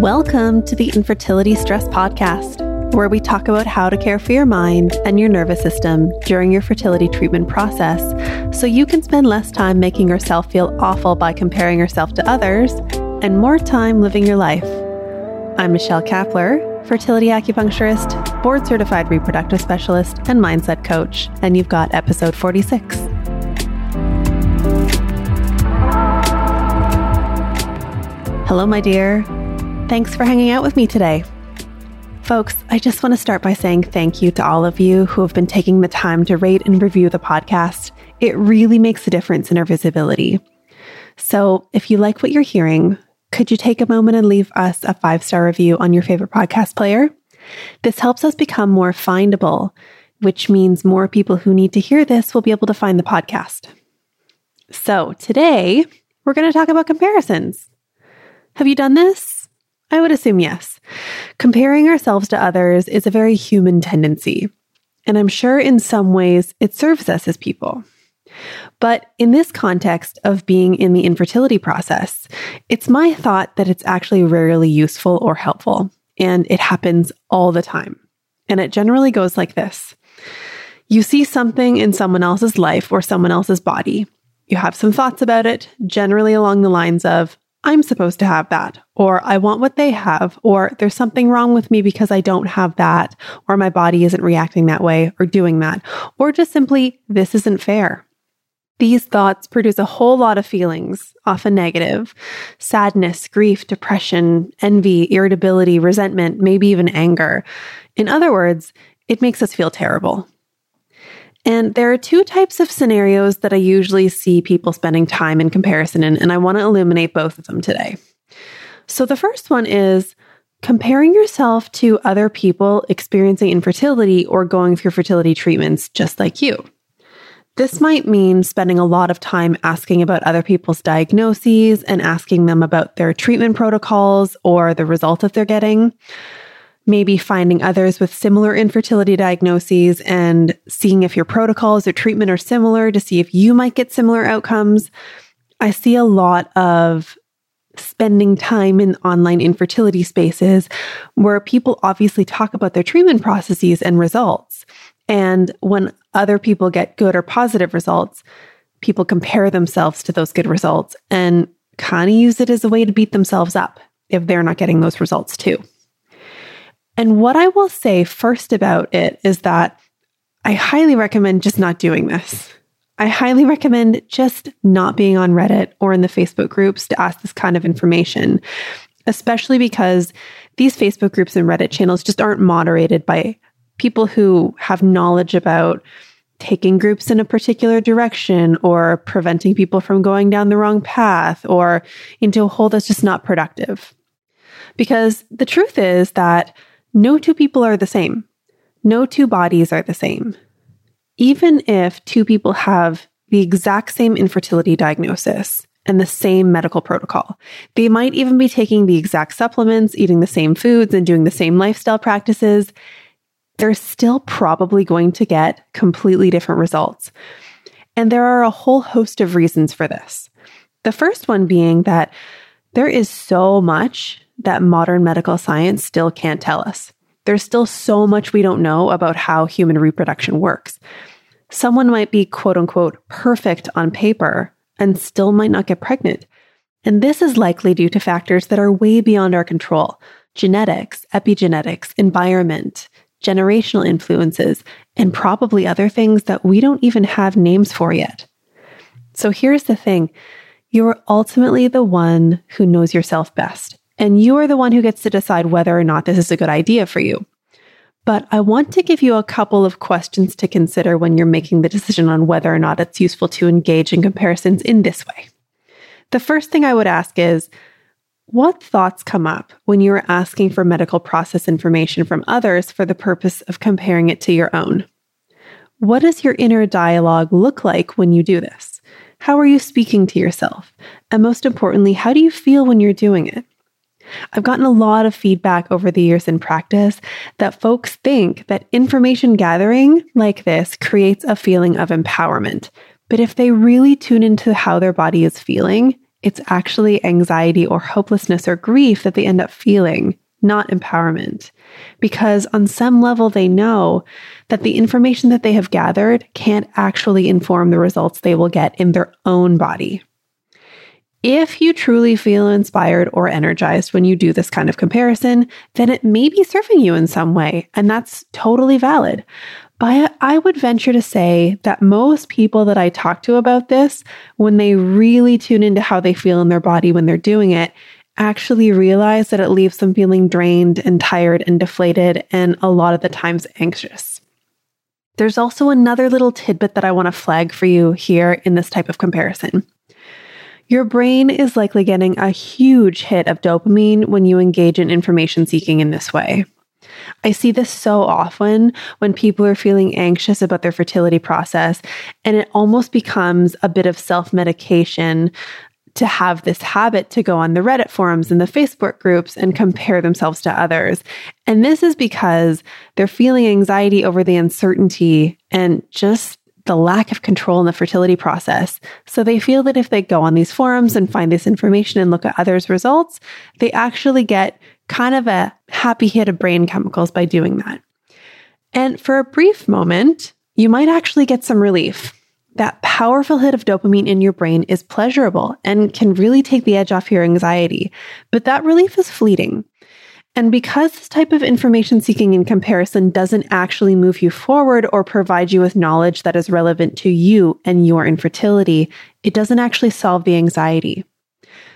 Welcome to the Infertility Stress Podcast, where we talk about how to care for your mind and your nervous system during your fertility treatment process so you can spend less time making yourself feel awful by comparing yourself to others and more time living your life. I'm Michelle Kapler, fertility acupuncturist, board certified reproductive specialist, and mindset coach, and you've got episode 46. Hello, my dear. Thanks for hanging out with me today. Folks, I just want to start by saying thank you to all of you who have been taking the time to rate and review the podcast. It really makes a difference in our visibility. So, if you like what you're hearing, could you take a moment and leave us a five star review on your favorite podcast player? This helps us become more findable, which means more people who need to hear this will be able to find the podcast. So, today we're going to talk about comparisons. Have you done this? I would assume yes. Comparing ourselves to others is a very human tendency. And I'm sure in some ways it serves us as people. But in this context of being in the infertility process, it's my thought that it's actually rarely useful or helpful. And it happens all the time. And it generally goes like this You see something in someone else's life or someone else's body. You have some thoughts about it, generally along the lines of, I'm supposed to have that, or I want what they have, or there's something wrong with me because I don't have that, or my body isn't reacting that way or doing that, or just simply, this isn't fair. These thoughts produce a whole lot of feelings, often negative sadness, grief, depression, envy, irritability, resentment, maybe even anger. In other words, it makes us feel terrible. And there are two types of scenarios that I usually see people spending time in comparison in, and I want to illuminate both of them today. So the first one is comparing yourself to other people experiencing infertility or going through fertility treatments just like you. This might mean spending a lot of time asking about other people's diagnoses and asking them about their treatment protocols or the result that they're getting maybe finding others with similar infertility diagnoses and seeing if your protocols or treatment are similar to see if you might get similar outcomes. I see a lot of spending time in online infertility spaces where people obviously talk about their treatment processes and results. And when other people get good or positive results, people compare themselves to those good results and kind of use it as a way to beat themselves up if they're not getting those results too. And what I will say first about it is that I highly recommend just not doing this. I highly recommend just not being on Reddit or in the Facebook groups to ask this kind of information, especially because these Facebook groups and Reddit channels just aren't moderated by people who have knowledge about taking groups in a particular direction or preventing people from going down the wrong path or into a hole that's just not productive. Because the truth is that no two people are the same. No two bodies are the same. Even if two people have the exact same infertility diagnosis and the same medical protocol, they might even be taking the exact supplements, eating the same foods, and doing the same lifestyle practices. They're still probably going to get completely different results. And there are a whole host of reasons for this. The first one being that there is so much that modern medical science still can't tell us. There's still so much we don't know about how human reproduction works. Someone might be quote unquote perfect on paper and still might not get pregnant. And this is likely due to factors that are way beyond our control genetics, epigenetics, environment, generational influences, and probably other things that we don't even have names for yet. So here's the thing you're ultimately the one who knows yourself best and you are the one who gets to decide whether or not this is a good idea for you. But I want to give you a couple of questions to consider when you're making the decision on whether or not it's useful to engage in comparisons in this way. The first thing I would ask is what thoughts come up when you are asking for medical process information from others for the purpose of comparing it to your own? What does your inner dialogue look like when you do this? How are you speaking to yourself? And most importantly, how do you feel when you're doing it? I've gotten a lot of feedback over the years in practice that folks think that information gathering like this creates a feeling of empowerment. But if they really tune into how their body is feeling it's actually anxiety or hopelessness or grief that they end up feeling, not empowerment. Because on some level, they know that the information that they have gathered can't actually inform the results they will get in their own body. If you truly feel inspired or energized when you do this kind of comparison, then it may be serving you in some way, and that's totally valid. But I would venture to say that most people that I talk to about this, when they really tune into how they feel in their body when they're doing it, actually realize that it leaves them feeling drained and tired and deflated, and a lot of the times anxious. There's also another little tidbit that I want to flag for you here in this type of comparison. Your brain is likely getting a huge hit of dopamine when you engage in information seeking in this way. I see this so often when people are feeling anxious about their fertility process, and it almost becomes a bit of self medication to have this habit to go on the Reddit forums and the Facebook groups and compare themselves to others. And this is because they're feeling anxiety over the uncertainty and just the lack of control in the fertility process. So they feel that if they go on these forums and find this information and look at others' results, they actually get kind of a happy hit of brain chemicals by doing that. And for a brief moment, you might actually get some relief. That powerful hit of dopamine in your brain is pleasurable and can really take the edge off your anxiety, but that relief is fleeting. And because this type of information seeking in comparison doesn't actually move you forward or provide you with knowledge that is relevant to you and your infertility, it doesn't actually solve the anxiety.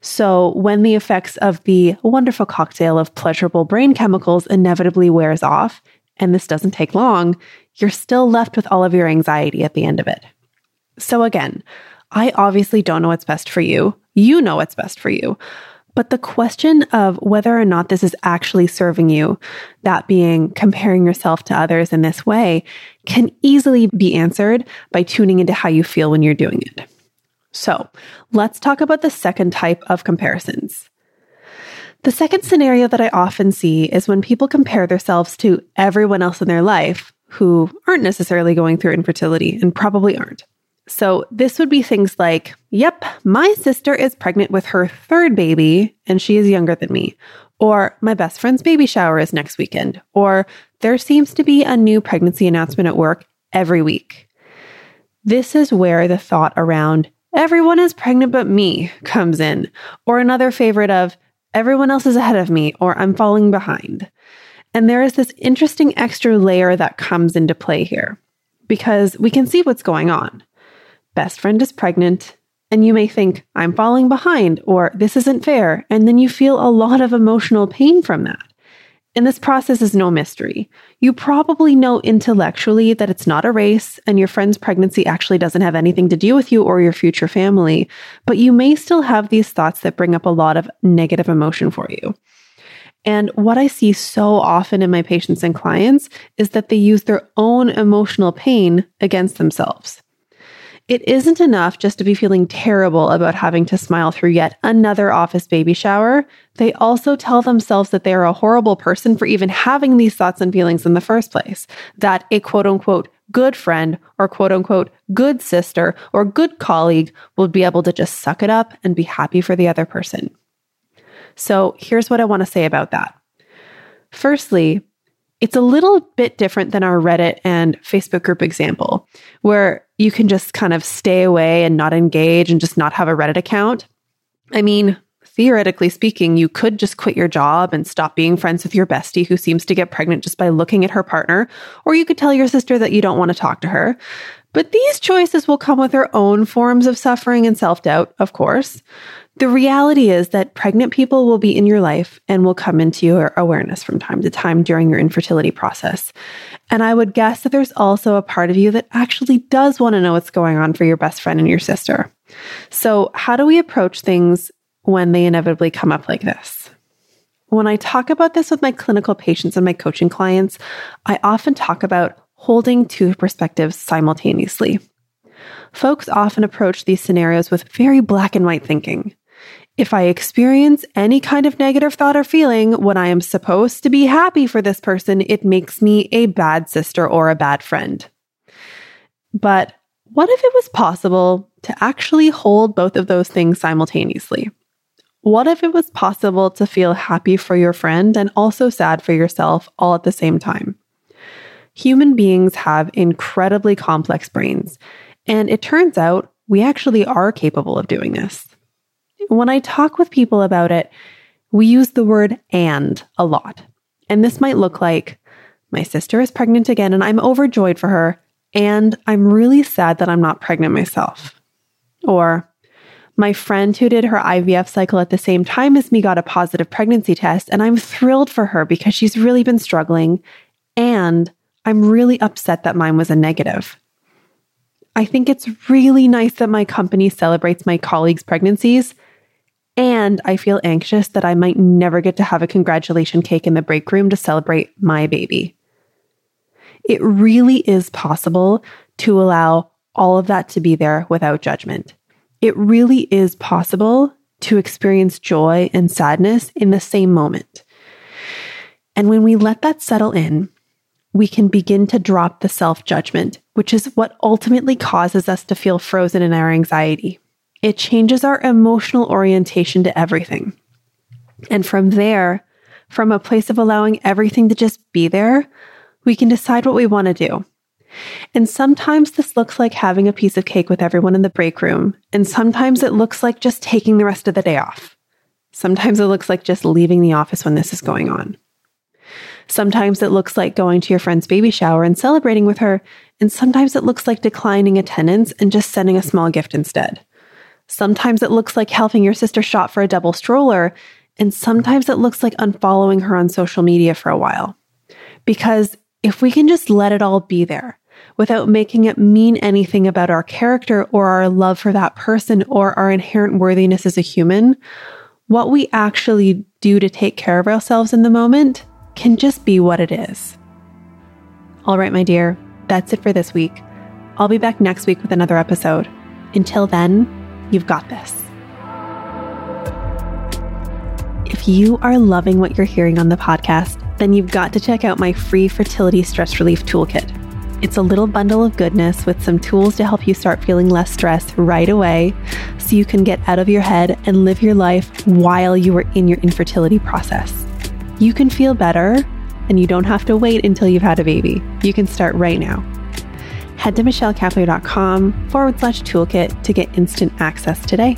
So, when the effects of the wonderful cocktail of pleasurable brain chemicals inevitably wears off, and this doesn't take long, you're still left with all of your anxiety at the end of it. So, again, I obviously don't know what's best for you. You know what's best for you. But the question of whether or not this is actually serving you, that being comparing yourself to others in this way, can easily be answered by tuning into how you feel when you're doing it. So let's talk about the second type of comparisons. The second scenario that I often see is when people compare themselves to everyone else in their life who aren't necessarily going through infertility and probably aren't. So this would be things like, yep, my sister is pregnant with her third baby and she is younger than me. Or my best friend's baby shower is next weekend. Or there seems to be a new pregnancy announcement at work every week. This is where the thought around everyone is pregnant but me comes in. Or another favorite of everyone else is ahead of me or I'm falling behind. And there is this interesting extra layer that comes into play here because we can see what's going on best friend is pregnant, and you may think, I'm falling behind, or this isn't fair. And then you feel a lot of emotional pain from that. And this process is no mystery. You probably know intellectually that it's not a race and your friend's pregnancy actually doesn't have anything to do with you or your future family, but you may still have these thoughts that bring up a lot of negative emotion for you. And what I see so often in my patients and clients is that they use their own emotional pain against themselves. It isn't enough just to be feeling terrible about having to smile through yet another office baby shower. They also tell themselves that they are a horrible person for even having these thoughts and feelings in the first place. That a quote unquote good friend or quote unquote good sister or good colleague will be able to just suck it up and be happy for the other person. So here's what I want to say about that. Firstly, it's a little bit different than our Reddit and Facebook group example, where you can just kind of stay away and not engage and just not have a Reddit account. I mean, theoretically speaking, you could just quit your job and stop being friends with your bestie who seems to get pregnant just by looking at her partner, or you could tell your sister that you don't want to talk to her. But these choices will come with their own forms of suffering and self doubt, of course. The reality is that pregnant people will be in your life and will come into your awareness from time to time during your infertility process. And I would guess that there's also a part of you that actually does want to know what's going on for your best friend and your sister. So, how do we approach things when they inevitably come up like this? When I talk about this with my clinical patients and my coaching clients, I often talk about holding two perspectives simultaneously. Folks often approach these scenarios with very black and white thinking. If I experience any kind of negative thought or feeling when I am supposed to be happy for this person, it makes me a bad sister or a bad friend. But what if it was possible to actually hold both of those things simultaneously? What if it was possible to feel happy for your friend and also sad for yourself all at the same time? Human beings have incredibly complex brains, and it turns out we actually are capable of doing this. When I talk with people about it, we use the word and a lot. And this might look like my sister is pregnant again and I'm overjoyed for her, and I'm really sad that I'm not pregnant myself. Or my friend who did her IVF cycle at the same time as me got a positive pregnancy test, and I'm thrilled for her because she's really been struggling, and I'm really upset that mine was a negative. I think it's really nice that my company celebrates my colleagues' pregnancies, and I feel anxious that I might never get to have a congratulation cake in the break room to celebrate my baby. It really is possible to allow all of that to be there without judgment. It really is possible to experience joy and sadness in the same moment. And when we let that settle in, we can begin to drop the self judgment, which is what ultimately causes us to feel frozen in our anxiety. It changes our emotional orientation to everything. And from there, from a place of allowing everything to just be there, we can decide what we want to do. And sometimes this looks like having a piece of cake with everyone in the break room, and sometimes it looks like just taking the rest of the day off. Sometimes it looks like just leaving the office when this is going on. Sometimes it looks like going to your friend's baby shower and celebrating with her, and sometimes it looks like declining attendance and just sending a small gift instead. Sometimes it looks like helping your sister shop for a double stroller, and sometimes it looks like unfollowing her on social media for a while. Because if we can just let it all be there without making it mean anything about our character or our love for that person or our inherent worthiness as a human, what we actually do to take care of ourselves in the moment can just be what it is. All right, my dear, that's it for this week. I'll be back next week with another episode. Until then, you've got this. If you are loving what you're hearing on the podcast, then you've got to check out my free fertility stress relief toolkit. It's a little bundle of goodness with some tools to help you start feeling less stress right away so you can get out of your head and live your life while you are in your infertility process. You can feel better and you don't have to wait until you've had a baby. You can start right now. Head to michellecapler.com forward slash toolkit to get instant access today.